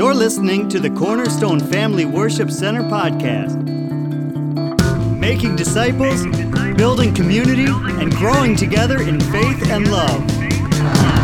You're listening to the Cornerstone Family Worship Center podcast. Making disciples, building community, and growing together in faith and love.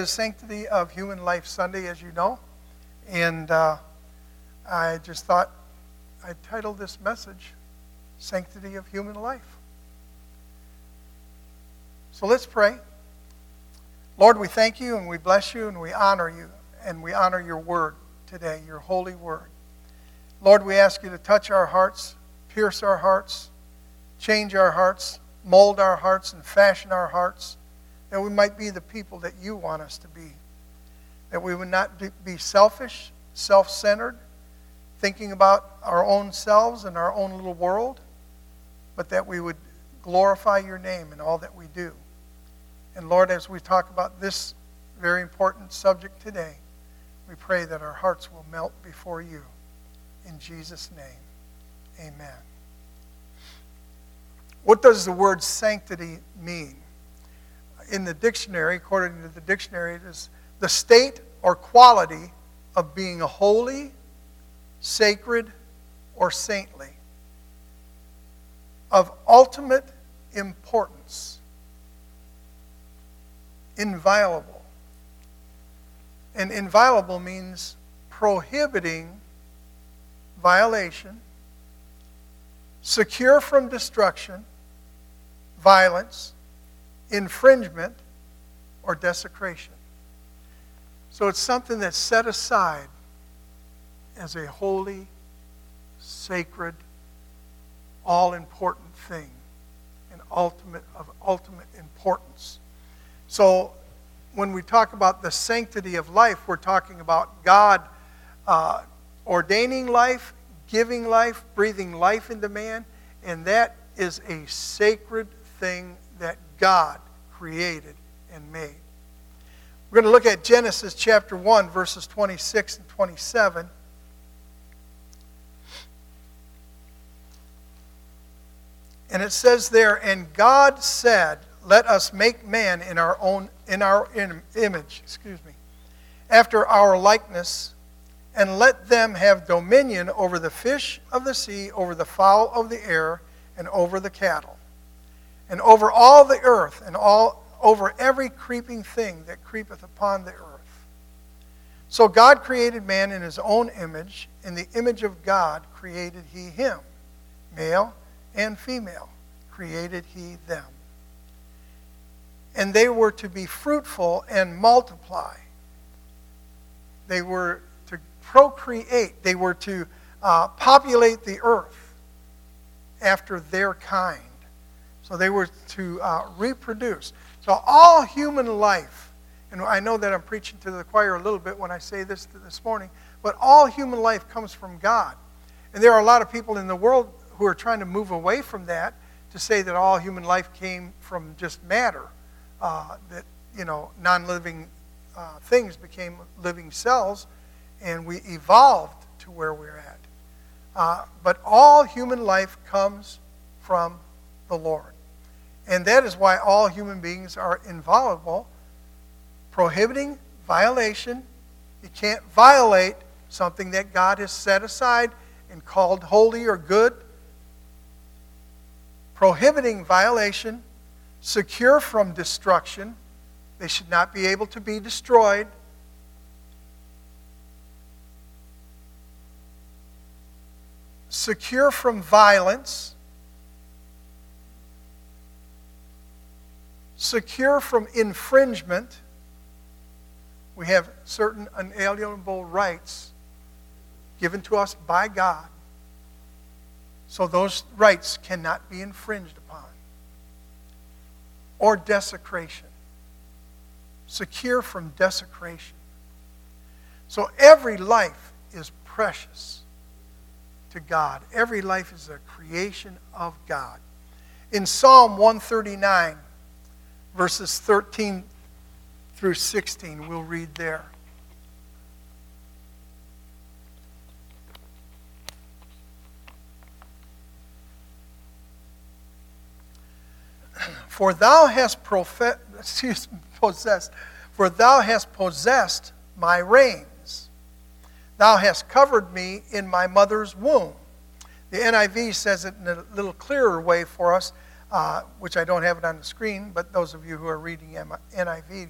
Is Sanctity of Human Life Sunday, as you know, and uh, I just thought I'd title this message Sanctity of Human Life. So let's pray. Lord, we thank you and we bless you and we honor you and we honor your word today, your holy word. Lord, we ask you to touch our hearts, pierce our hearts, change our hearts, mold our hearts, and fashion our hearts that we might be the people that you want us to be. That we would not be selfish, self centered, thinking about our own selves and our own little world, but that we would glorify your name in all that we do. And Lord, as we talk about this very important subject today, we pray that our hearts will melt before you. In Jesus' name, amen. What does the word sanctity mean? In the dictionary, according to the dictionary, it is the state or quality of being holy, sacred, or saintly, of ultimate importance, inviolable. And inviolable means prohibiting violation, secure from destruction, violence, infringement, or desecration. So it's something that's set aside as a holy, sacred, all important thing, and ultimate of ultimate importance. So when we talk about the sanctity of life, we're talking about God uh, ordaining life, giving life, breathing life into man, and that is a sacred thing God created and made. We're going to look at Genesis chapter 1, verses 26 and 27. And it says there, and God said, Let us make man in our own in our image, excuse me, after our likeness, and let them have dominion over the fish of the sea, over the fowl of the air, and over the cattle and over all the earth, and all over every creeping thing that creepeth upon the earth. So God created man in his own image. In the image of God created he him. Male and female created he them. And they were to be fruitful and multiply. They were to procreate. They were to uh, populate the earth after their kind. So they were to uh, reproduce. So all human life, and I know that I'm preaching to the choir a little bit when I say this this morning, but all human life comes from God. And there are a lot of people in the world who are trying to move away from that to say that all human life came from just matter, uh, that, you know, non living uh, things became living cells, and we evolved to where we're at. Uh, but all human life comes from the Lord. And that is why all human beings are inviolable, prohibiting violation. You can't violate something that God has set aside and called holy or good. Prohibiting violation, secure from destruction. They should not be able to be destroyed. Secure from violence secure from infringement. We have certain unalienable rights given to us by God So those rights cannot be infringed upon. Or desecration. Secure from desecration. So every life is precious to God. Every life is a creation of God. In Psalm 139, verses 13 through 16, we'll read there. For thou hast possessed, for thou hast possessed my reins. Thou hast covered me in my mother's womb. The NIV says it in a little clearer way for us, uh, which I don't have it on the screen, but those of you who are reading NIV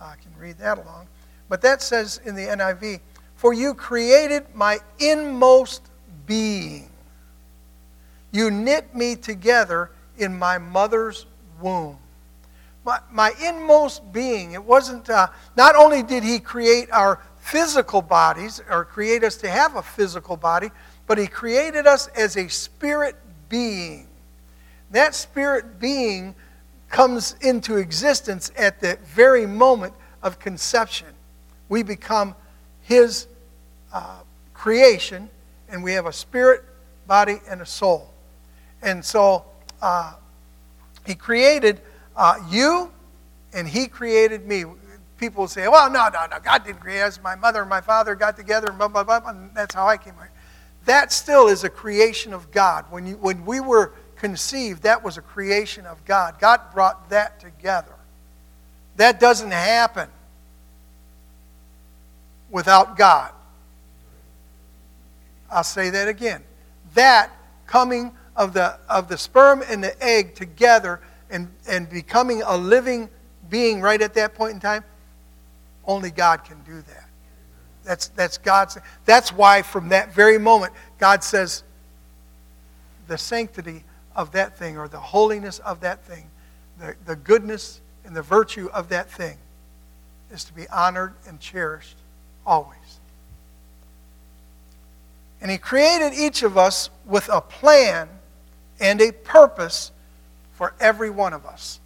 uh, can read that along. But that says in the NIV, For you created my inmost being. You knit me together in my mother's womb. My, my inmost being, it wasn't, uh, not only did He create our physical bodies, or create us to have a physical body, but He created us as a spirit being. That spirit being comes into existence at the very moment of conception. We become His uh, creation, and we have a spirit, body, and a soul. And so, uh, he created uh, you, and He created me. People say, well, no, no, no, God didn't create us. My mother and my father got together, and blah, blah, blah, and that's how I came here. That still is a creation of God. When, you, when we were conceived, that was a creation of God. God brought that together. That doesn't happen without God. I'll say that again. That coming of the, of the sperm and the egg together and, and becoming a living being right at that point in time, only God can do that. That's, that's God's. That's why from that very moment, God says the sanctity of that thing or the holiness of that thing, the, the goodness and the virtue of that thing is to be honored and cherished always. And He created each of us with a plan and a purpose for every one of us.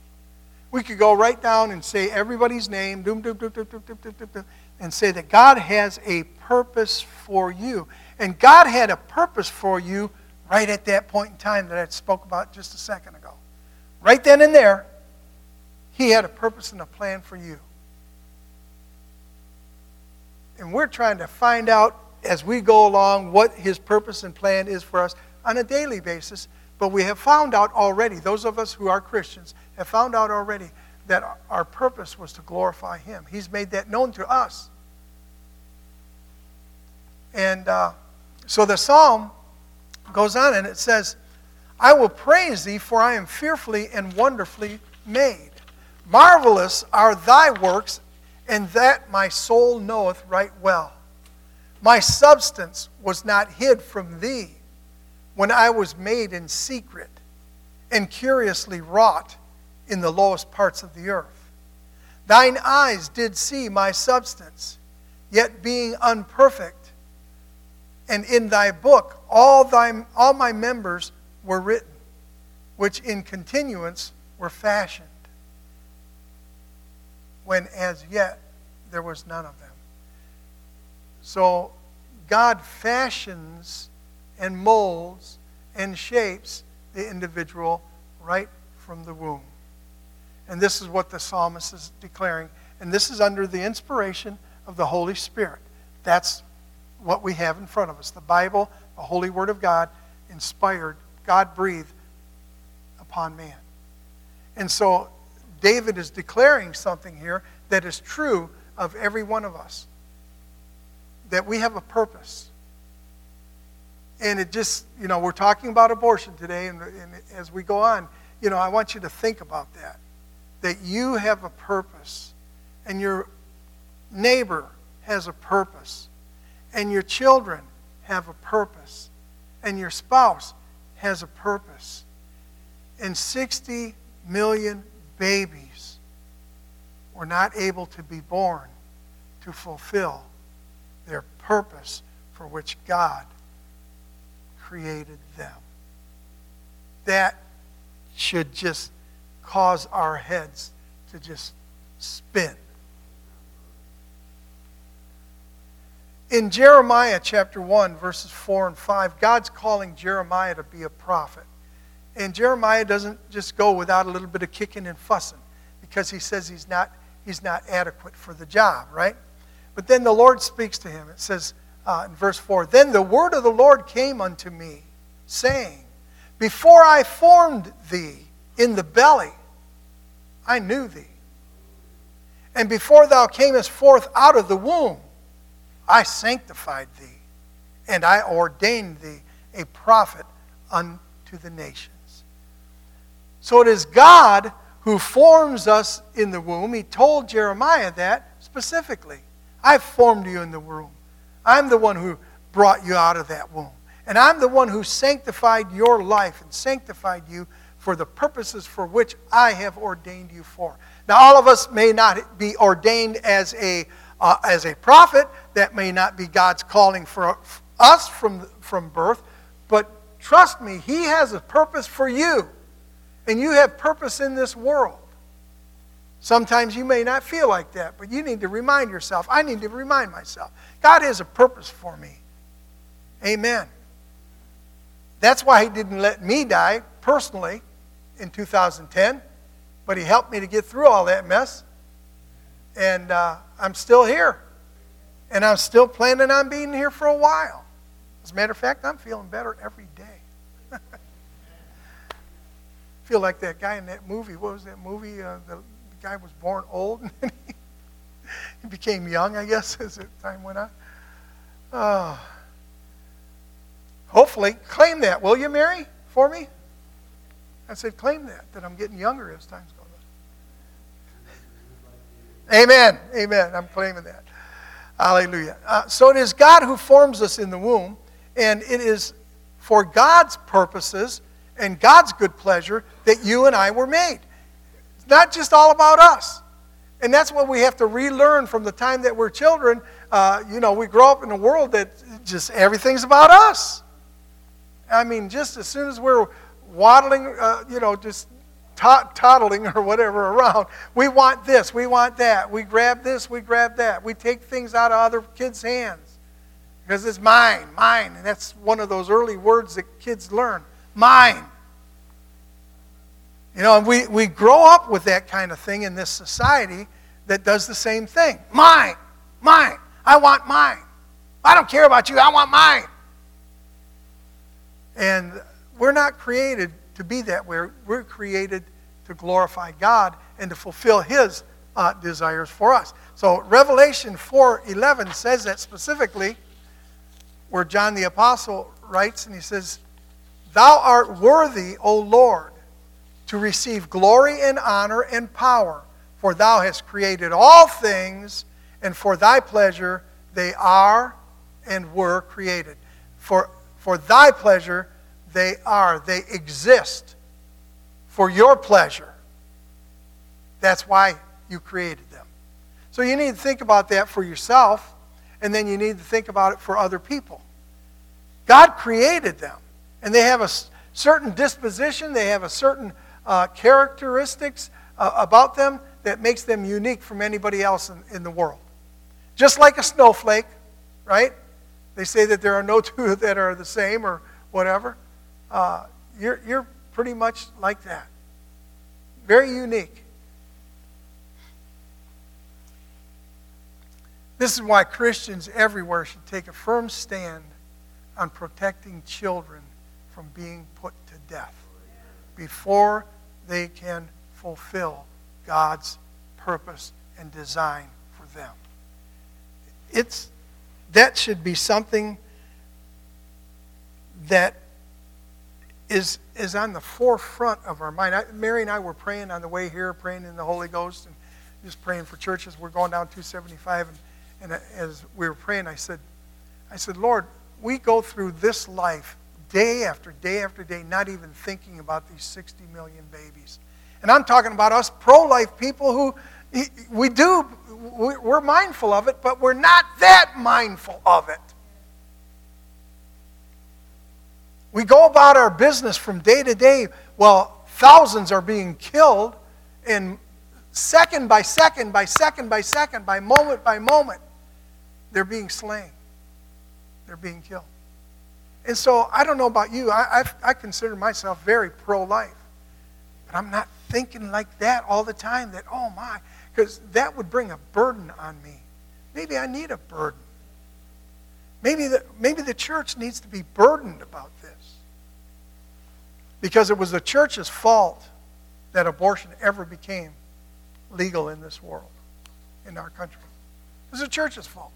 We could go right down and say everybody's name, doom, doom, doom, doom, doom, doom, doom, doom, and say that God has a purpose for you. And God had a purpose for you right at that point in time that I spoke about just a second ago. Right then and there, He had a purpose and a plan for you. And we're trying to find out as we go along what His purpose and plan is for us on a daily basis but we have found out already, those of us who are Christians have found out already that our purpose was to glorify Him. He's made that known to us. And uh, so the psalm goes on and it says, I will praise thee, for I am fearfully and wonderfully made. Marvelous are thy works, and that my soul knoweth right well. My substance was not hid from thee when I was made in secret and curiously wrought in the lowest parts of the earth. Thine eyes did see my substance, yet being unperfect, and in thy book all, thy, all my members were written, which in continuance were fashioned, when as yet there was none of them. So God fashions and molds and shapes the individual right from the womb. And this is what the psalmist is declaring. And this is under the inspiration of the Holy Spirit. That's what we have in front of us. The Bible, the Holy Word of God, inspired, God breathed upon man. And so David is declaring something here that is true of every one of us that we have a purpose and it just, you know, we're talking about abortion today, and, and as we go on, you know, I want you to think about that. That you have a purpose, and your neighbor has a purpose, and your children have a purpose, and your spouse has a purpose. And 60 million babies were not able to be born to fulfill their purpose for which God created them. that should just cause our heads to just spin. In Jeremiah chapter 1, verses 4 and 5, God's calling Jeremiah to be a prophet. And Jeremiah doesn't just go without a little bit of kicking and fussing because he says he's not, he's not adequate for the job, right? But then the Lord speaks to him. It says uh, in verse 4 Then the word of the Lord came unto me, saying, Before I formed thee in the belly, I knew thee. And before thou camest forth out of the womb, I sanctified thee, and I ordained thee a prophet unto the nations. So it is God who forms us in the womb. He told Jeremiah that specifically. I formed you in the womb. I'm the one who brought you out of that womb. And I'm the one who sanctified your life and sanctified you for the purposes for which I have ordained you for. Now, all of us may not be ordained as a, uh, as a prophet. That may not be God's calling for us from, from birth. But trust me, He has a purpose for you. And you have purpose in this world. Sometimes you may not feel like that, but you need to remind yourself. I need to remind myself. God has a purpose for me. Amen. That's why He didn't let me die personally in 2010, but He helped me to get through all that mess. And uh, I'm still here. And I'm still planning on being here for a while. As a matter of fact, I'm feeling better every day feel like that guy in that movie. What was that movie? Uh, the, the, guy was born old and he, he became young, I guess, as time went on. Uh, hopefully, claim that, will you, Mary, for me? I said, claim that, that I'm getting younger as time's going on. Amen. Amen. I'm claiming that. Hallelujah. Uh, so it is God who forms us in the womb, and it is for God's purposes and God's good pleasure that you and I were made. It's not just all about us. And that's what we have to relearn from the time that we're children. Uh, you know, we grow up in a world that just everything's about us. I mean, just as soon as we're waddling, uh, you know, just toddling or whatever around, we want this, we want that. We grab this, we grab that. We take things out of other kids' hands because it's mine, mine. And that's one of those early words that kids learn mine. You know, and we, we grow up with that kind of thing in this society that does the same thing. Mine, mine. I want mine. I don't care about you. I want mine. And we're not created to be that way. We're created to glorify God and to fulfill His uh, desires for us. So Revelation 4:11 says that specifically, where John the apostle writes, and he says, Thou art worthy, O Lord, to receive glory and honor and power, for thou hast created all things, and for thy pleasure they are and were created. For, for thy pleasure they are, they exist for your pleasure. That's why you created them. So you need to think about that for yourself, and then you need to think about it for other people. God created them and they have a certain disposition, they have a certain uh, characteristics uh, about them that makes them unique from anybody else in, in the world. Just like a snowflake, right? They say that there are no two that are the same or whatever. Uh, you're, you're pretty much like that. Very unique. This is why Christians everywhere should take a firm stand on protecting children from being put to death before they can fulfill God's purpose and design for them. It's, that should be something that is, is on the forefront of our mind. I, Mary and I were praying on the way here, praying in the Holy Ghost, and just praying for churches. We're going down 275, and, and as we were praying, I said, I said, Lord, we go through this life day after day after day, not even thinking about these 60 million babies. And I'm talking about us pro life people who we do, we're mindful of it, but we're not that mindful of it. We, go about our business from day to day while thousands are being killed, and second by second by second by second, by moment by moment, they're being slain. They're being killed. And so I don't know about you. I, I, I consider myself very pro life. But I'm not thinking like that all the time that, oh my, because that would bring a burden on me. Maybe I need a burden. Maybe the, maybe the church needs to be burdened about. Because it was the church's fault that abortion ever became legal in this world, in our country. It was the church's fault.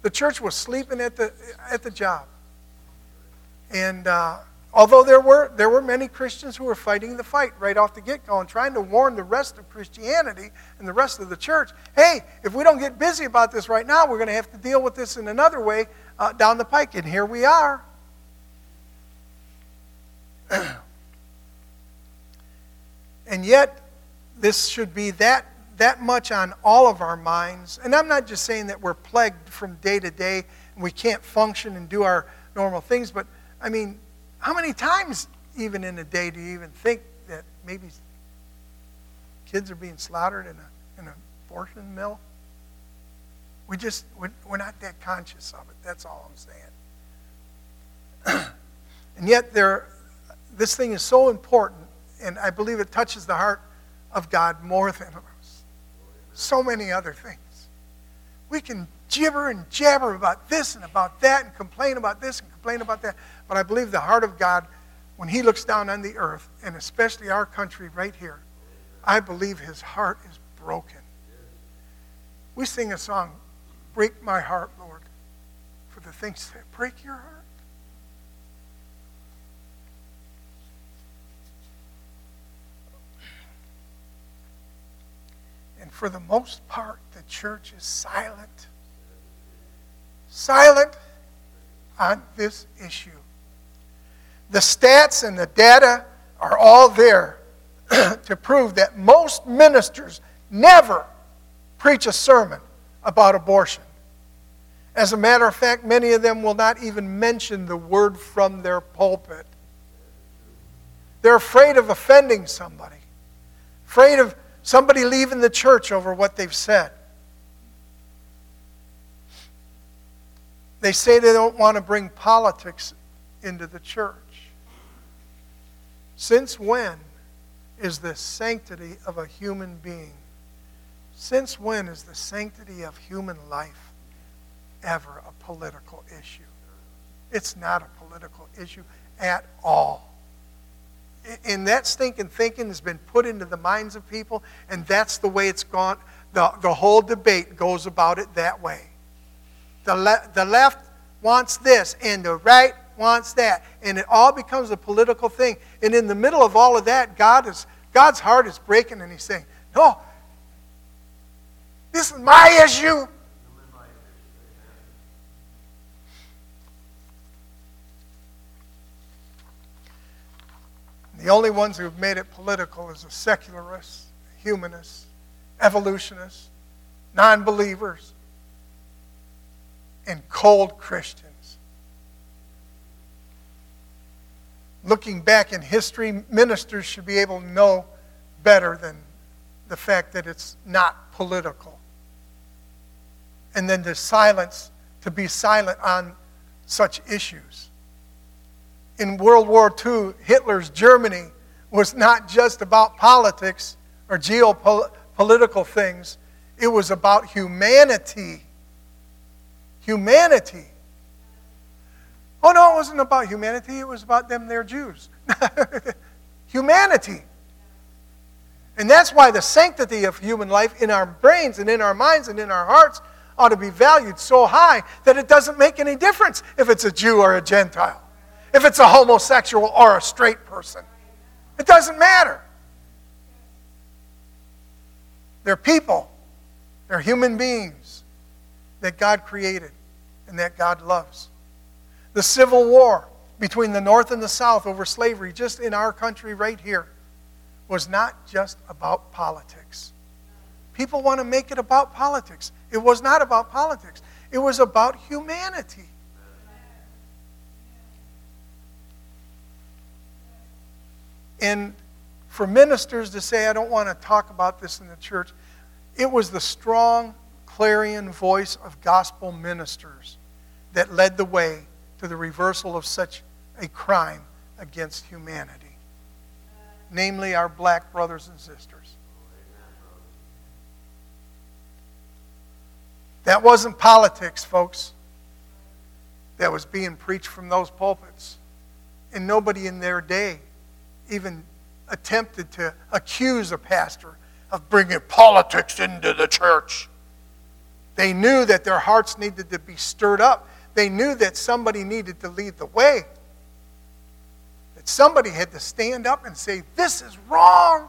The church was sleeping at the, at the job. And uh, although there were, there were many Christians who were fighting the fight right off the get go and trying to warn the rest of Christianity and the rest of the church hey, if we don't get busy about this right now, we're going to have to deal with this in another way uh, down the pike. And here we are. and yet, this should be that, that much on all of our minds. And I'm not just saying that we're plagued from day to day and we can't function and do our normal things, but I mean, how many times, even in a day, do you even think that maybe kids are being slaughtered in, a, in an abortion mill? We just, we're not that conscious of it. That's all I'm saying. and yet, there, this thing is so important, and I believe it touches the heart of God more than so many other things. We can gibber and jabber about this and about that and complain about this and complain about that. But I believe the heart of God, when He looks down on the earth, and especially our country right here, I believe His heart is broken. We sing a song, Break My Heart, Lord, for the things that break your heart. And for the most part, the church is silent silent on this issue. The stats and the data are all there to prove that most ministers never preach a sermon about abortion. As a matter of fact, many of them will not even mention the word from their pulpit. They're afraid of offending somebody, afraid of somebody leaving the church over what they've said. They say they don't want to bring politics into the church. Since when is the sanctity of a human being? Since when is the sanctity of human life ever a political issue? It's not a political issue at all. And that stinking thinking has been put into the minds of people, and that's the way it's gone. The, the whole debate goes about it that way. The, le- the left wants this, and the right wants that. And it all becomes a political thing. And in the middle of all of that, God is, God's heart is breaking, and He's saying, No, this is my issue. The only ones who have made it political is the secularists, humanists, evolutionists, non believers, and cold Christians. Looking back in history, ministers should be able to know better than the fact that it's not political. And then to silence, to be silent on such issues. In World War II, Hitler's Germany was not just about politics or geopolitical things, it was about humanity humanity. Oh, no, it wasn't about humanity. It was about them, they're Jews. humanity. And that's why the sanctity of human life in our brains and in our minds and in our hearts ought to be valued so high that it doesn't make any difference if it's a Jew or a Gentile, if it's a homosexual or a straight person. It doesn't matter. They're people, they're human beings that God created and that God loves. The Civil War between the North and the South over slavery, just in our country right here, was not just about politics. People want to make it about politics. It was not about politics, it was about humanity. And for ministers to say, I don't want to talk about this in the church, it was the strong, clarion voice of gospel ministers that led the way to the reversal of such a crime against humanity, namely our black brothers and sisters. That wasn't politics, folks, that was being preached from those pulpits. And nobody in their day even attempted to accuse a pastor of bringing politics into the church. They knew that their hearts needed to be stirred up. They knew that somebody needed to lead the way. That somebody had to stand up and say, This is wrong.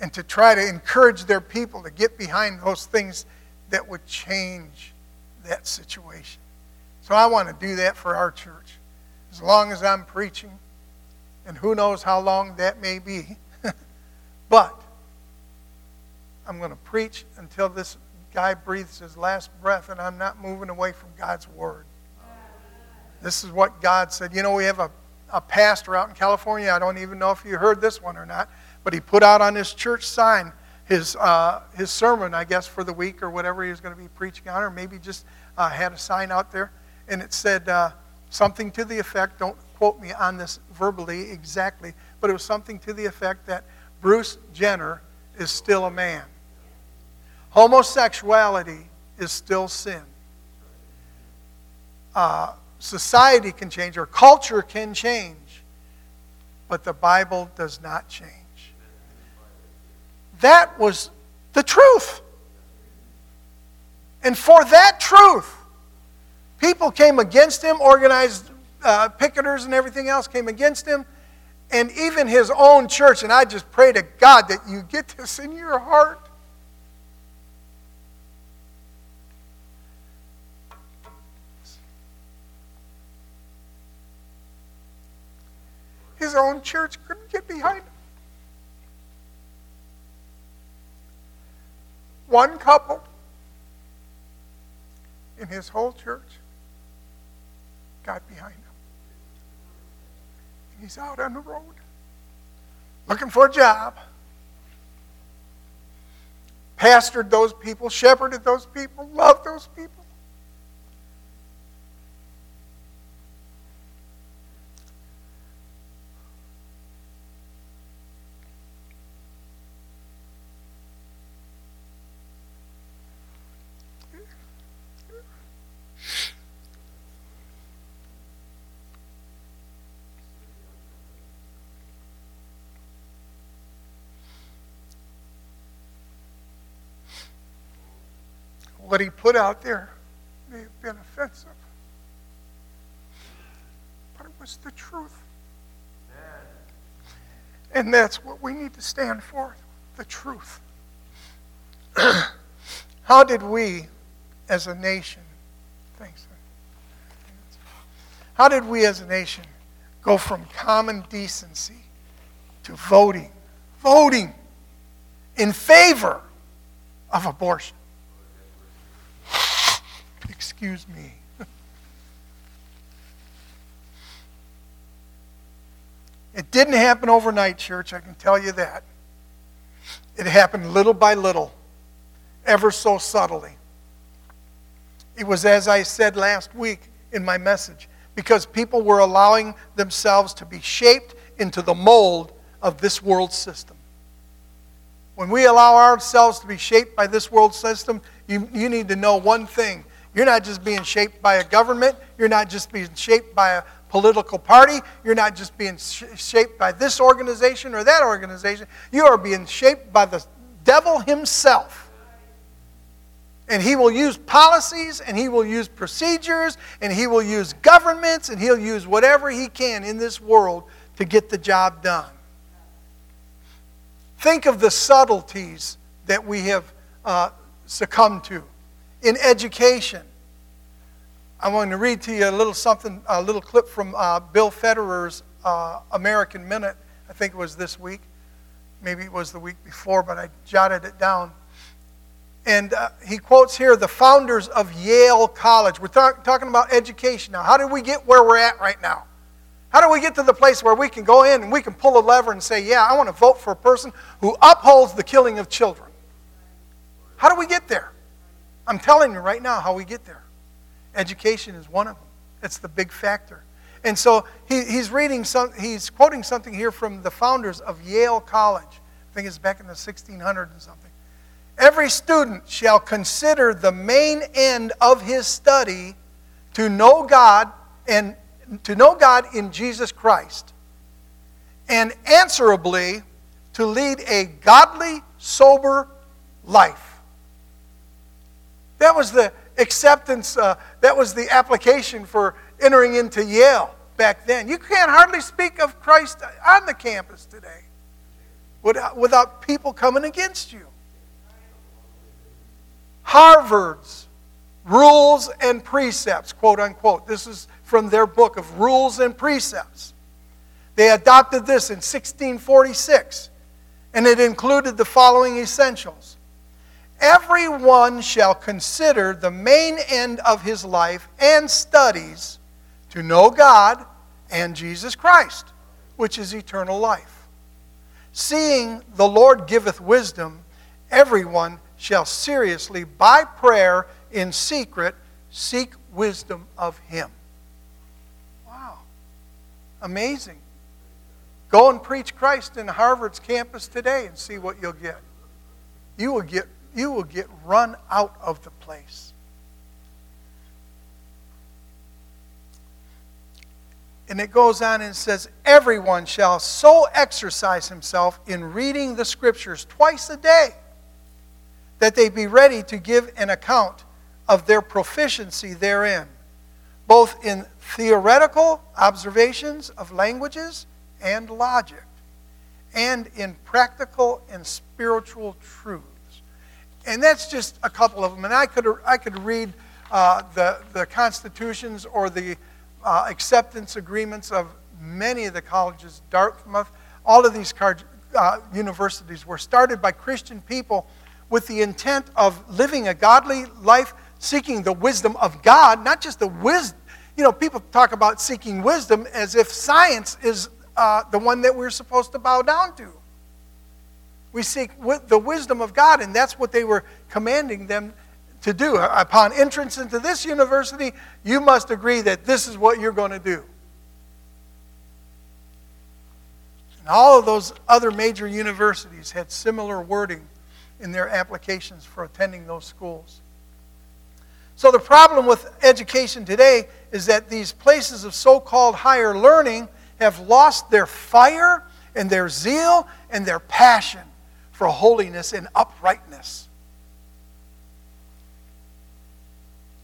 And to try to encourage their people to get behind those things that would change that situation. So I want to do that for our church. As long as I'm preaching, and who knows how long that may be. but I'm going to preach until this guy breathes his last breath, and I'm not moving away from God's word. This is what God said. You know, we have a, a pastor out in California. I don't even know if you heard this one or not, but he put out on his church sign his, uh, his sermon, I guess, for the week or whatever he was going to be preaching on, or maybe just uh, had a sign out there, and it said uh, something to the effect, don't quote me on this verbally exactly, but it was something to the effect that Bruce Jenner is still a man. Homosexuality is still sin. Uh, society can change, or culture can change, but the Bible does not change. That was the truth. And for that truth, people came against him, organized uh, picketers and everything else came against him, and even his own church. And I just pray to God that you get this in your heart. His own church couldn't get behind him. one couple in his whole church got behind him. And He's out on the road looking for a job. Pastored those people, shepherded those people, loved those people. What he put out there may have been offensive. But it was the truth. And that's what we need to stand for the truth. How did we, as a nation, thanks, how did we as a nation go from common decency to voting, voting in favor of abortion? Excuse me. it didn't happen overnight, church, I can tell you that. It happened little by little, ever so subtly. It was as I said last week in my message, because people were allowing themselves to be shaped into the mold of this world system. When we allow ourselves to be shaped by this world system, you, you need to know one thing you're not just being shaped by a government. You're not just being shaped by a political party. You're not just being sh- shaped by this organization or that organization. You are being shaped by the devil himself. And he will use policies and he will use procedures and he will use governments and he'll use whatever he can in this world to get the job done. Think of the subtleties that we have uh, succumbed to in education. I'm going to read to you a little something, a little clip from uh, Bill Federer's uh, American Minute. I think it was this week. Maybe it was the week before, but I jotted it down. And uh, he quotes here the founders of Yale College. We're talk, talking about education now. How did we get where we're at right now? How do we get to the place where we can go in and we can pull a lever and say, yeah, I want to vote for a person who upholds the killing of children? How do we get there? I'm telling you right now how we get there. Education is one of them. It's the big factor. And so he, he's reading some, he's quoting something here from the founders of Yale College. I think it's back in the 1600s and something. Every student shall consider the main end of his study to know God and to know God in Jesus Christ, and answerably to lead a godly, sober life. That was the acceptance, uh, that was the application for entering into Yale back then. You can't hardly speak of Christ on the campus today without people coming against you. Harvard's Rules and Precepts, quote unquote. This is from their book of Rules and Precepts. They adopted this in 1646, and it included the following essentials Everyone shall consider the main end of his life and studies to know God and Jesus Christ, which is eternal life. Seeing the Lord giveth wisdom, everyone shall seriously, by prayer in secret, seek wisdom of him. Wow. Amazing. Go and preach Christ in Harvard's campus today and see what you'll get. You will get, you will get run out of the place. And it goes on and says, Everyone shall so exercise himself in reading the scriptures twice a day that they be ready to give an account of their proficiency therein, both in theoretical observations of languages and logic, and in practical and spiritual truths. And that's just a couple of them. And I could, I could read uh, the, the constitutions or the uh, acceptance agreements of many of the colleges, Dartmouth, all of these car, uh, universities were started by Christian people with the intent of living a godly life, seeking the wisdom of God, not just the wisdom. You know, people talk about seeking wisdom as if science is uh, the one that we're supposed to bow down to. We seek the wisdom of God, and that's what they were commanding them to do. Uh, upon entrance into this university, you must agree that this is what you're going to do. And all of those other major universities had similar wording in their applications for attending those schools. So, the problem with education today is that these places of so called higher learning have lost their fire and their zeal and their passion for holiness and uprightness.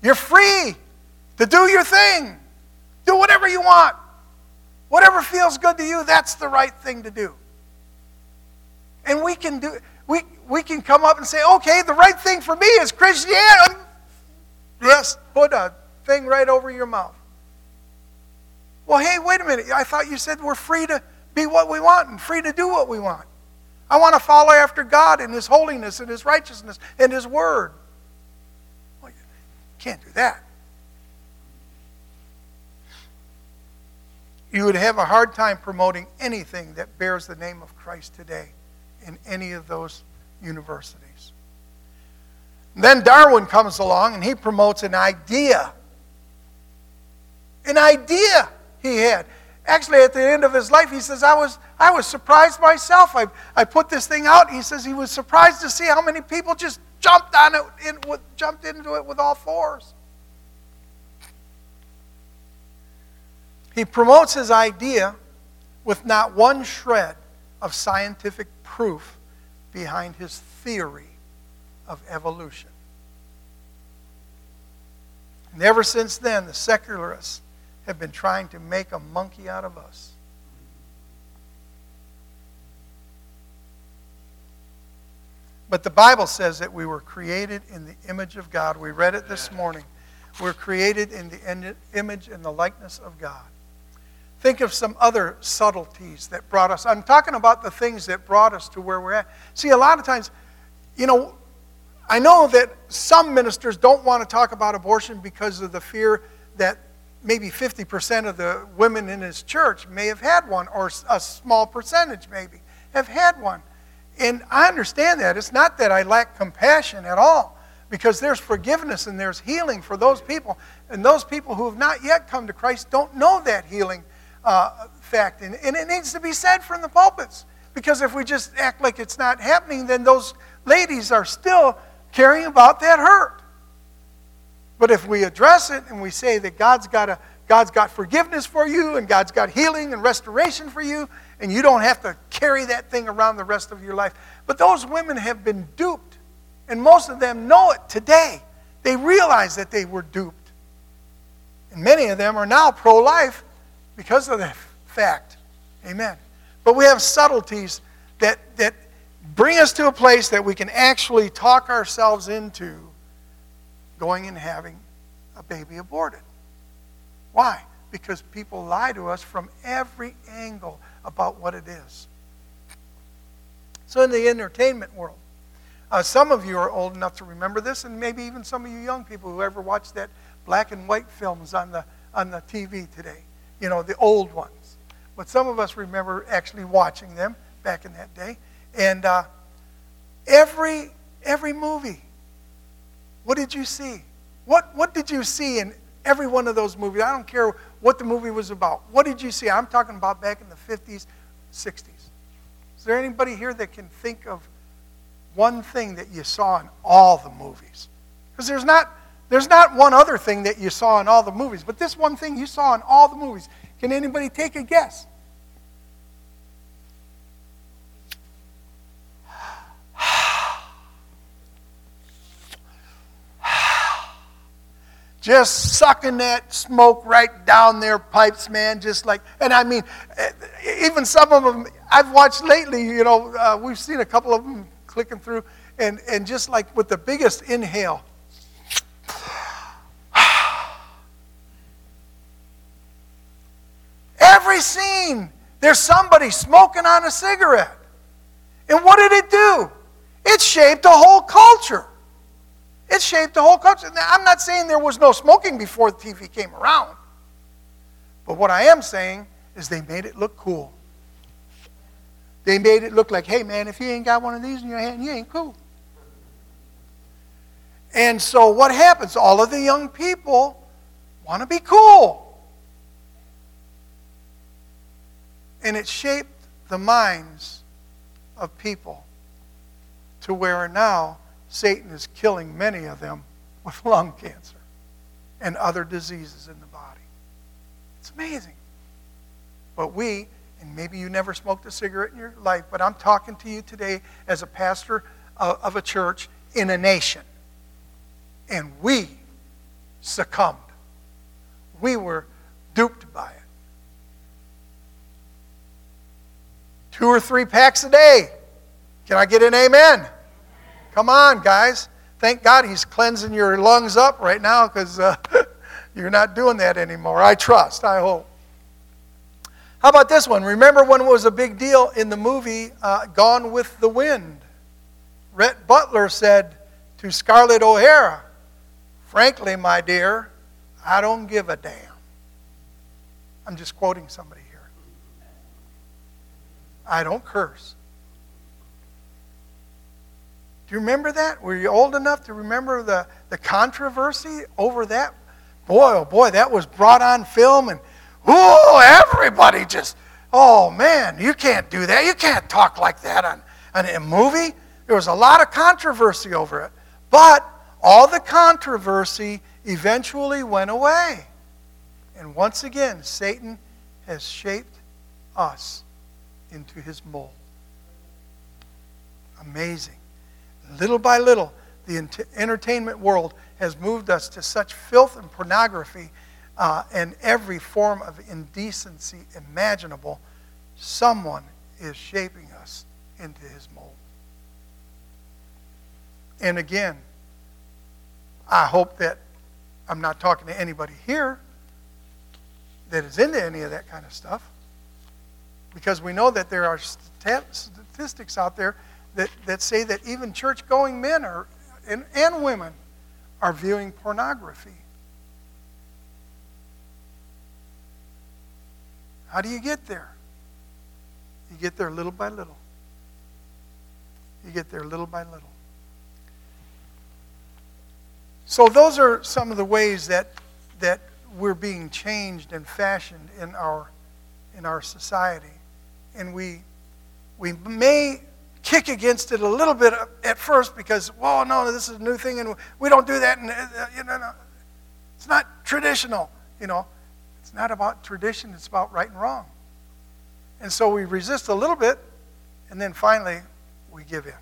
You're free to do your thing, do whatever you want. Whatever feels good to you, that's the right thing to do. And we can do we we can come up and say, okay, the right thing for me is Christianity. Yes, put a thing right over your mouth. Well, hey, wait a minute. I thought you said we're free to be what we want and free to do what we want. I want to follow after God in His holiness and His righteousness and His Word. Well, you can't do that. You would have a hard time promoting anything that bears the name of Christ today in any of those universities. then Darwin comes along and he promotes an idea. An idea he had. Actually, at the end of his life, he says, I was, I was surprised myself. I, I put this thing out. He says he was surprised to see how many people just jumped on it, in, with, jumped into it with all fours. He promotes his idea with not one shred of scientific proof behind his theory of evolution. And ever since then, the secularists have been trying to make a monkey out of us. But the Bible says that we were created in the image of God. We read it this morning. We're created in the image and the likeness of God. Think of some other subtleties that brought us. I'm talking about the things that brought us to where we're at. See, a lot of times, you know, I know that some ministers don't want to talk about abortion because of the fear that maybe 50% of the women in his church may have had one, or a small percentage maybe have had one. And I understand that. It's not that I lack compassion at all, because there's forgiveness and there's healing for those people. And those people who have not yet come to Christ don't know that healing uh, fact. And, and it needs to be said from the pulpits. Because if we just act like it's not happening, then those ladies are still carrying about that hurt. But if we address it and we say that God's got, a, God's got forgiveness for you and God's got healing and restoration for you, and you don't have to carry that thing around the rest of your life. But those women have been duped, and most of them know it today. They realize that they were duped. And many of them are now pro life because of that fact. Amen. But we have subtleties that, that bring us to a place that we can actually talk ourselves into going and having a baby aborted. Why? Because people lie to us from every angle about what it is. So, in the entertainment world, uh, some of you are old enough to remember this, and maybe even some of you young people who ever watched that black and white films on the, on the TV today, you know, the old ones. But some of us remember actually watching them back in that day. And uh, every, every movie, what did you see? What, what did you see in every one of those movies? I don't care what the movie was about. What did you see? I'm talking about back in the 50s, 60s. Is there anybody here that can think of one thing that you saw in all the movies? Because there's not, there's not one other thing that you saw in all the movies, but this one thing you saw in all the movies. Can anybody take a guess? Just sucking that smoke right down their pipes, man. Just like, and I mean, eh, even some of them I've watched lately. You know, uh, we've seen a couple of them clicking through, and and just like with the biggest inhale. Every scene, there's somebody smoking on a cigarette. And what did it do? It shaped a whole culture. It shaped the whole culture. Now, I'm not saying there was no smoking before the TV came around. But what I am saying is they made it look cool. They made it look like, hey, man, if you ain't got one of these in your hand, you ain't cool. And so what happens? All of the young people want to be cool. And it shaped the minds of people to where now Satan is killing many of them with lung cancer and other diseases in the body. It's amazing. But we, and maybe you never smoked a cigarette in your life, but I'm talking to you today as a pastor of a church in a nation. And we succumbed. We were duped by it. Two or three packs a day. Can I get an amen? Come on, guys. Thank God he's cleansing your lungs up right now because uh, you're not doing that anymore. I trust, I hope. How about this one? Remember when it was a big deal in the movie uh, Gone with the Wind? Rhett Butler said to Scarlett O'Hara, Frankly, my dear, I don't give a damn. I'm just quoting somebody here. I don't curse. Do you remember that? Were you old enough to remember the, the controversy over that? Boy, oh boy, that was brought on film, and oh, everybody just, oh man, you can't do that. You can't talk like that on, on a movie. There was a lot of controversy over it. But all the controversy eventually went away. And once again, Satan has shaped us into his mold. Amazing. Little by little, the entertainment world has moved us to such filth and pornography uh, and every form of indecency imaginable. Someone is shaping us into his mold. And again, I hope that I'm not talking to anybody here that is into any of that kind of stuff. Because we know that there are statistics out there that, that say that even church going men are and, and women are viewing pornography. How do you get there? You get there little by little. You get there little by little. So those are some of the ways that that we're being changed and fashioned in our in our society. And we we may kick against it a little bit at first because, well, no, this is a new thing and we don't do that. And, uh, you know, it's not traditional, you know. It's not about tradition, it's about right and wrong. And so we resist a little bit, and then finally we give in.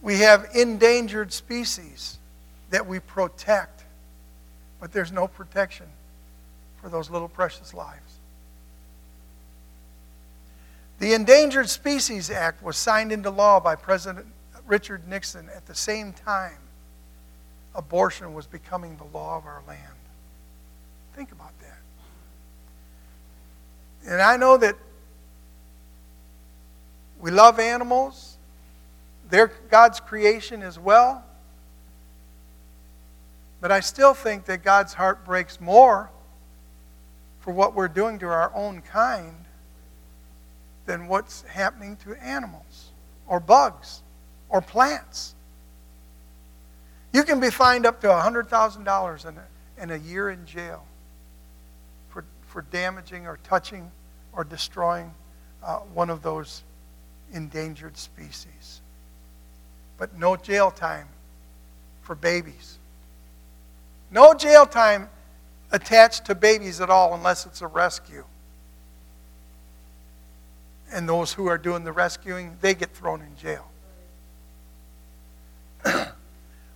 We have endangered species that we protect, but there's no protection for those little precious lives. The Endangered Species Act was signed into law by President Richard Nixon at the same time abortion was becoming the law of our land. Think about that. And I know that we love animals, they're God's creation as well. But I still think that God's heart breaks more for what we're doing to our own kind than what's happening to animals or bugs or plants. You can be fined up to $100,000 in a, year in jail for, for damaging or touching or destroying uh, one of those endangered species. But no jail time for babies. No jail time attached to babies at all unless it's a rescue. And those who are doing the rescuing, they get thrown in jail.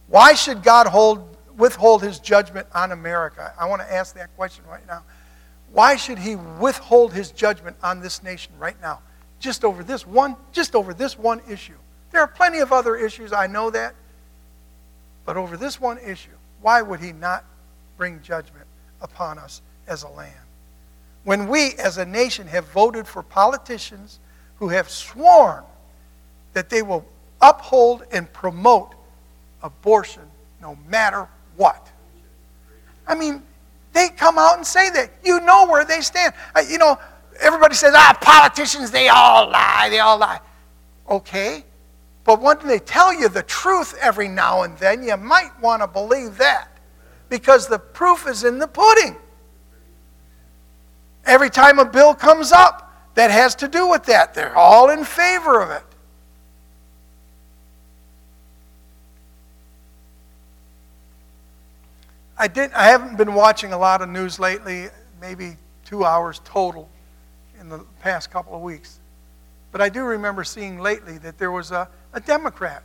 Why should God hold, withhold his judgment on America? I want to ask that question right now. Why should he withhold his judgment on this nation right now? Just over this one, just over this one issue. There are plenty of other issues, I know that. But over this one issue, why would he not bring judgment upon us as a land? When we as a nation have voted for politicians who have sworn that they will uphold and promote abortion no matter what. I mean, they come out and say that. You know where they stand. Uh, you know, everybody says, ah, politicians, they all lie, they all lie. Okay, but when they tell you the truth every now and then, you might want to believe that because the proof is in the pudding. Every time a bill comes up that has to do with that, they're all in favor of it. I didn't I haven't been watching a lot of news lately, maybe 2 hours total in the past couple of weeks. But I do remember seeing lately that there was a, a Democrat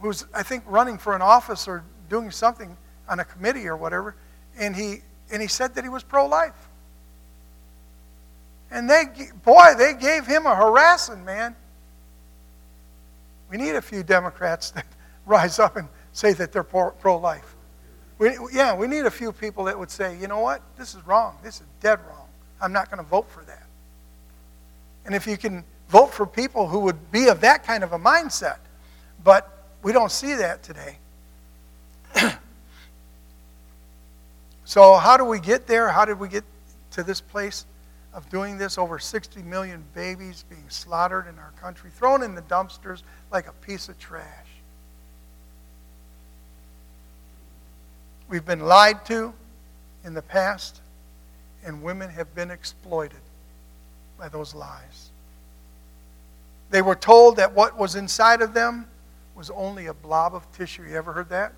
who's, I think, running for an office or doing something on a committee or whatever, and he, and he said that he was pro life. And they, boy, they gave him a harassing, man. We need a few Democrats that rise up and say that they're pro life. Yeah, we need a few people that would say, you know what, this is wrong. This is dead wrong. I'm not going to vote for that. And if you can vote for people who would be of that kind of a mindset, but we don't see that today. so, how do we get there? How did we get to this place of doing this? Over 60 million babies being slaughtered in our country, thrown in the dumpsters like a piece of trash. We've been lied to in the past, and women have been exploited by those lies. They were told that what was inside of them was only a blob of tissue. You ever heard that?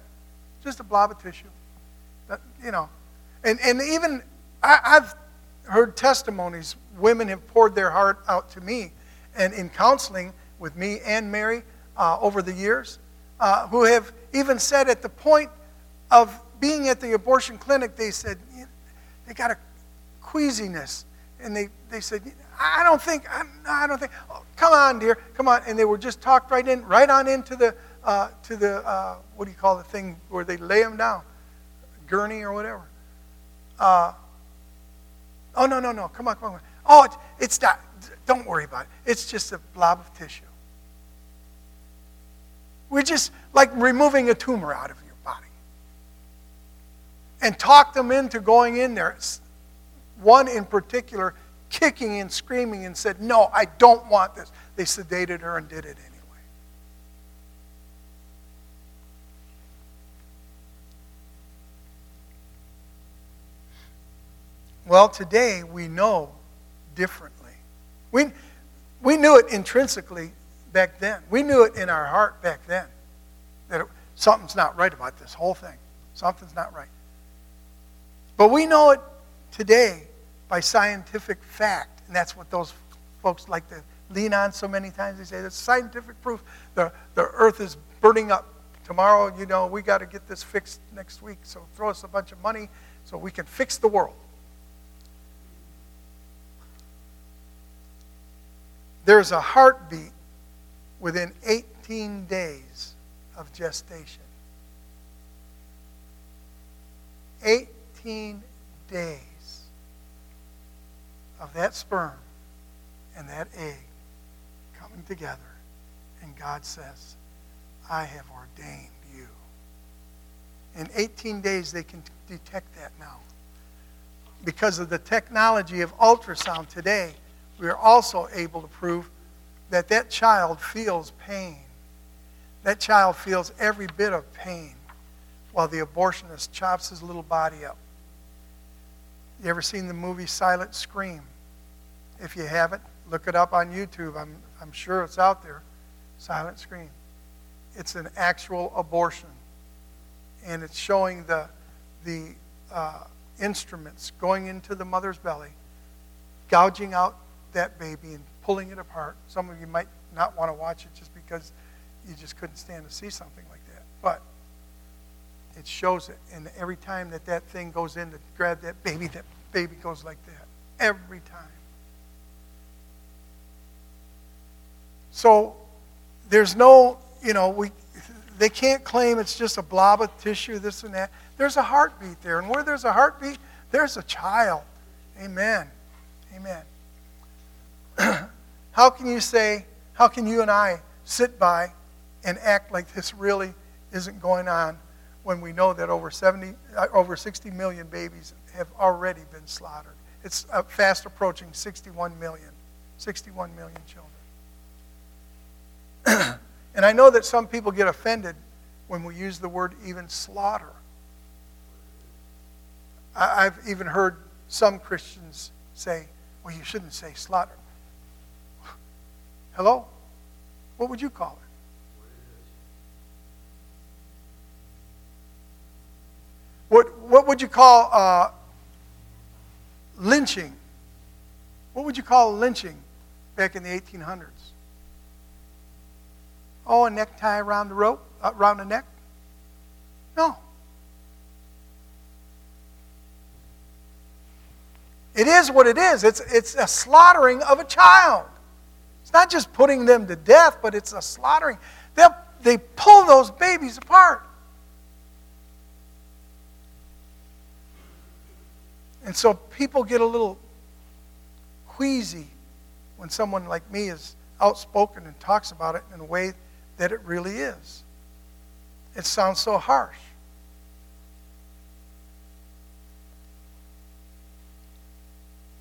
Just a blob of tissue. That, you know. And, and even, I, I've heard testimonies, women have poured their heart out to me, and in counseling with me and Mary uh, over the years, uh, who have even said at the point of being at the abortion clinic, they said, they got a queasiness. And they, they said, I don't think, I don't think, oh, come on, dear, come on. And they were just talked right in, right on into the, uh, to the, uh, what do you call the thing where they lay them down? Gurney or whatever. Uh, oh, no, no, no, come on, come on. Oh, it's, not, don't worry about it. It's just a blob of tissue. We're just like removing a tumor out of your body. And talk them into going in there. One in particular kicking and screaming and said, No, I don't want this. They sedated her and did it anyway. Well, today we know differently. We, we knew it intrinsically back then. We knew it in our heart back then that it, something's not right about this whole thing. Something's not right. But we know it today by scientific fact. And that's what those folks like to lean on so many times. They say there's scientific proof the, the earth is burning up. Tomorrow, you know, we got to get this fixed next week. So throw us a bunch of money so we can fix the world. There's a heartbeat within 18 days of gestation. 18 days of that sperm and that egg coming together. And God says, I have ordained you. In 18 days, they can detect that now. Because of the technology of ultrasound today, we are also able to prove that that child feels pain. That child feels every bit of pain while the abortionist chops his little body up. You ever seen the movie Silent Scream? If you haven't, look it up on YouTube. I'm, I'm sure it's out there. Silent Scream. It's an actual abortion. And it's showing the, the uh, instruments going into the mother's belly, gouging out that baby and pulling it apart. Some of you might not want to watch it just because you just couldn't stand to see something like that. But it shows it. And every time that that thing goes in to grab that baby, that baby goes like that. Every time. So there's no, you know, we, they can't claim it's just a blob of tissue, this and that. There's a heartbeat there. And where there's a heartbeat, there's a child. Amen. Amen. how can you say, how can you and I sit by and act like this really isn't going on when we know that over 70, uh, over 60 million babies have already been slaughtered? It's fast approaching 61 million, 61 million children. and I know that some people get offended when we use the word even slaughter. I've even heard some Christians say, well, you shouldn't say slaughter. Hello? What would you call it? What, what would you call uh, lynching? What would you call lynching back in the 1800s? Oh, a necktie around the rope, uh, around the neck? No. It is what it is. It's, it's a slaughtering of a child. It's not just putting them to death, but it's a slaughtering. they they pull those babies apart. And so people get a little queasy when someone like me is outspoken and talks about it in a way that it really is. It sounds so harsh.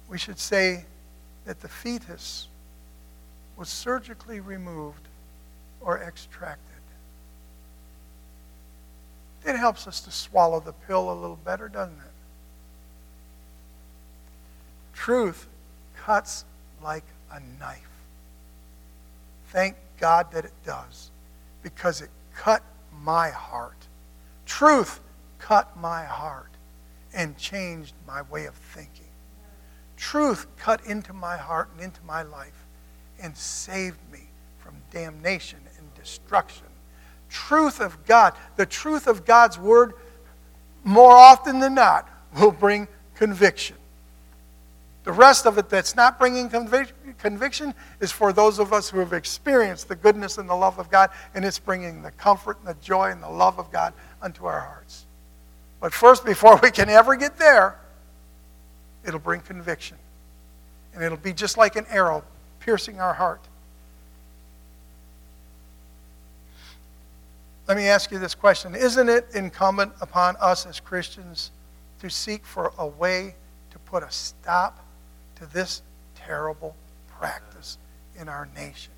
We should say that the fetus was surgically removed or extracted. It helps us to swallow the pill a little better, doesn't it? Truth cuts like a knife. Thank God that it does, because it cut my heart. Truth cut my heart and changed my way of thinking. Truth cut into my heart and into my life and saved me from damnation and destruction. Truth of God, the truth of God's word, more often than not, will bring conviction. The rest of it that's not bringing convic- conviction is for those of us who have experienced the goodness and the love of God, and it's bringing the comfort and the joy and the love of God unto our hearts. But first, before we can ever get there, it'll bring conviction. And it'll be just like an arrow piercing our heart. let me ask you this question Isn't it incumbent upon us as Christians to seek for a way to put a stop to this terrible practice in our nation?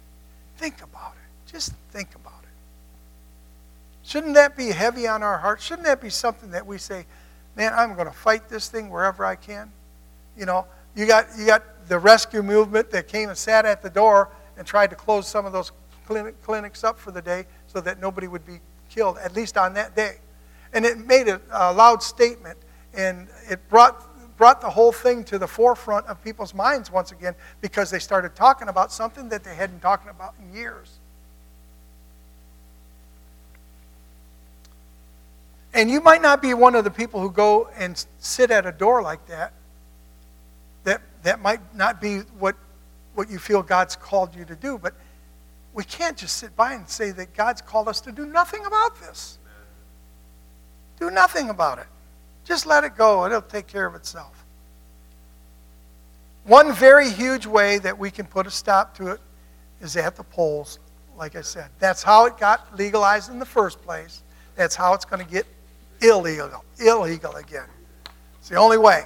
Think about it. Just think about it. Shouldn't that be heavy on our hearts? Shouldn't that be something that we say, man, I'm going to fight this thing wherever I can? You know, you got, you got the rescue movement that came and sat at the door and tried to close some of those clinic, clinics up for the day so that nobody would be killed, at least on that day. And it made a, a loud statement, and it brought, brought the whole thing to the forefront of people's minds once again because they started talking about something that they hadn't talked about in years. And you might not be one of the people who go and sit at a door like that. That, might not be what, what you feel God's called you to do, but we can't just sit by and say that God's called us to do nothing about this. Do nothing about it. Just let it go, it'll take care of itself. One very huge way that we can put a stop to it is at the polls, like I said. That's how it got legalized in the first place. That's how it's going to get illegal, illegal again. It's the only way.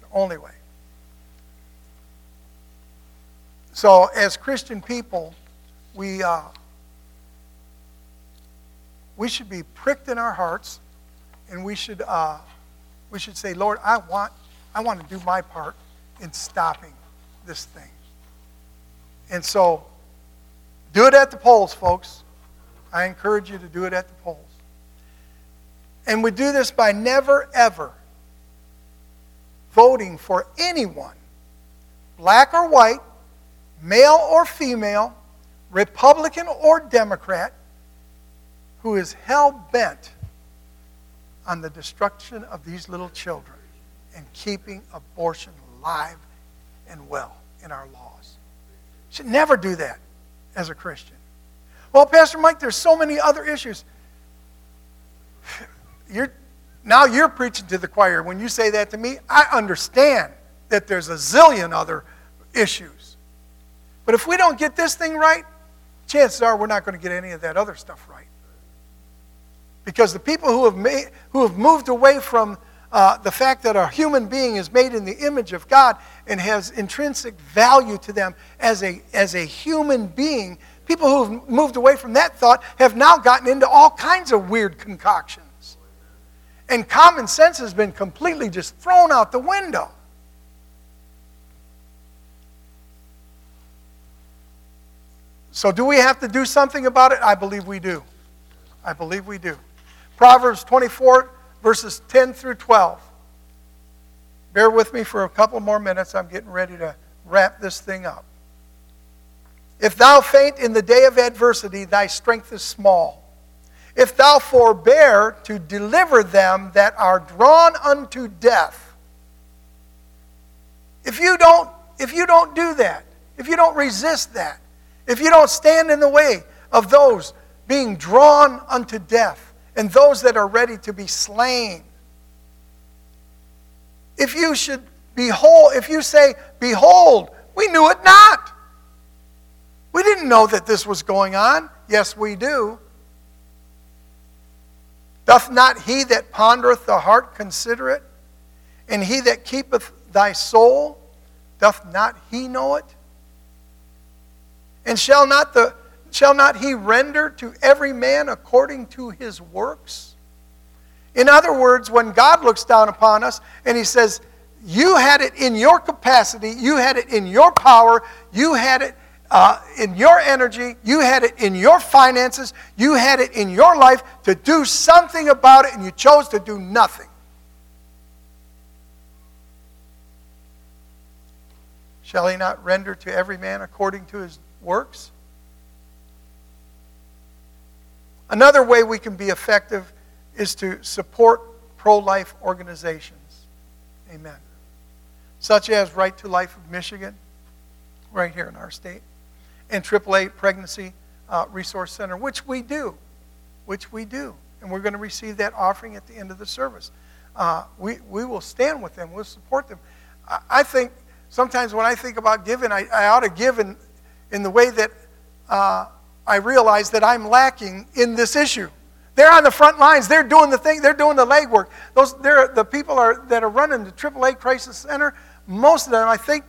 The only way. So, as Christian people, we, uh, we should be pricked in our hearts, and we should, uh, we should say, Lord, I want, I want to do my part in stopping this thing. And so, do it at the polls, folks. I encourage you to do it at the polls. And we do this by never, ever voting for anyone, black or white, male or female, Republican or Democrat, who is hell bent on the destruction of these little children and keeping abortion alive and well in our laws. Should never do that as a Christian. Well, Pastor Mike, there's so many other issues you're, now you're preaching to the choir. When you say that to me, I understand that there's a zillion other issues. But if we don't get this thing right, chances are we're not going to get any of that other stuff right. Because the people who have, made, who have moved away from uh, the fact that a human being is made in the image of God and has intrinsic value to them as a, as a human being, people who have moved away from that thought have now gotten into all kinds of weird concoctions. And common sense has been completely just thrown out the window. So, do we have to do something about it? I believe we do. I believe we do. Proverbs 24, verses 10 through 12. Bear with me for a couple more minutes. I'm getting ready to wrap this thing up. If thou faint in the day of adversity, thy strength is small if thou forbear to deliver them that are drawn unto death. If you don't, if you don't do that, if you don't resist that, if you don't stand in the way of those being drawn unto death and those that are ready to be slain, if you should behold, if you say, Behold, we knew it not. We didn't know that this was going on. Yes, we do. Doth not he that pondereth the heart consider it? And he that keepeth thy soul, doth not he know it? And shall not, the, shall not he render to every man according to his works? In other words, when God looks down upon us and he says, You had it in your capacity, you had it in your power, you had it uh, in your energy, you had it in your finances, you had it in your life to do something about it, and you chose to do nothing. Shall he not render to every man according to his works? Another way we can be effective is to support pro life organizations. Amen. Such as Right to Life of Michigan, right here in our state and AAA Pregnancy uh, Resource Center, which we do, which we do. And we're going to receive that offering at the end of the service. Uh, we, we will stand with them, we'll support them. I, I, think sometimes when I think about giving, I, I ought to give in, in the way that uh, I realize that I'm lacking in this issue. They're on the front lines. They're doing the thing. They're doing the legwork. Those, they're, the people are, that are running the AAA Crisis Center, most of them, I think,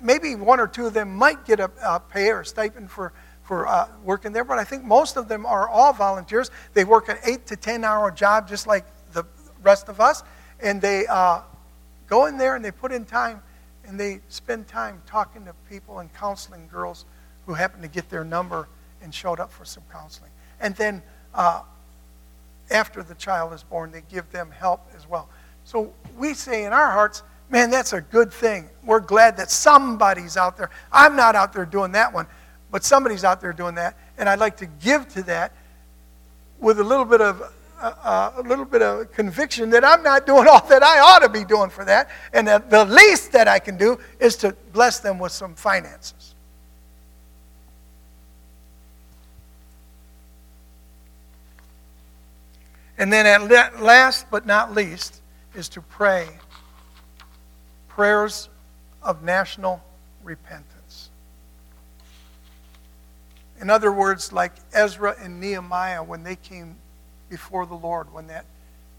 maybe one or two of them might get a, a pay or a stipend for, for uh, working there, but I think most of them are all volunteers. They work an eight to ten hour job just like the rest of us, and they uh, go in there and they put in time and they spend time talking to people and counseling girls who happened to get their number and showed up for some counseling. And then uh, after the child is born, they give them help as well. So we say in our hearts, man, that's a good thing. We're glad that somebody's out there. I'm not out there doing that one, but somebody's out there doing that, and I'd like to give to that with a little bit of uh, uh a little bit of conviction that I'm not doing all that I ought to be doing for that, and that the least that I can do is to bless them with some finances. And then, at last but not least, is to pray prayers of national repentance. In other words, like Ezra and Nehemiah when they came before the Lord, when that,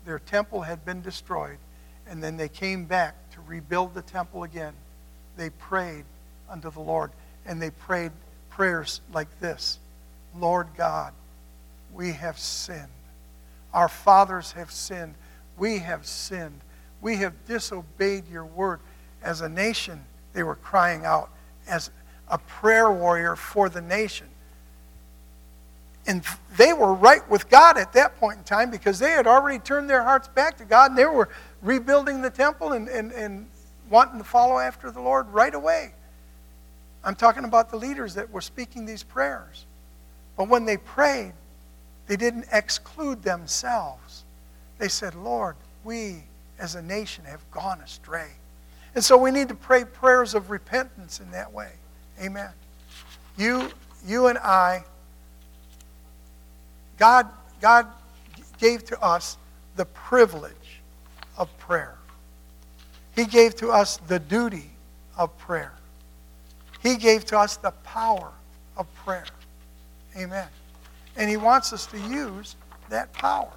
their temple had been destroyed, and then they came back to rebuild the temple again, they prayed unto the Lord. And they prayed prayers like this Lord God, we have sinned our fathers have sinned. We have sinned. We have disobeyed your word. As a nation, they were crying out as a prayer warrior for the nation. And they were right with God at that point in time because they had already turned their hearts back to God and they were rebuilding the temple and, and, and wanting to follow after the Lord right away. I'm talking about the leaders that were speaking these prayers. But when they prayed, they didn't exclude themselves. They said, Lord, we as a nation have gone astray. And so we need to pray prayers of repentance in that way. Amen. You, you and I, God, God gave to us the privilege of prayer. He gave to us the duty of prayer. He gave to us the power of prayer. Amen. And He wants us to use that power.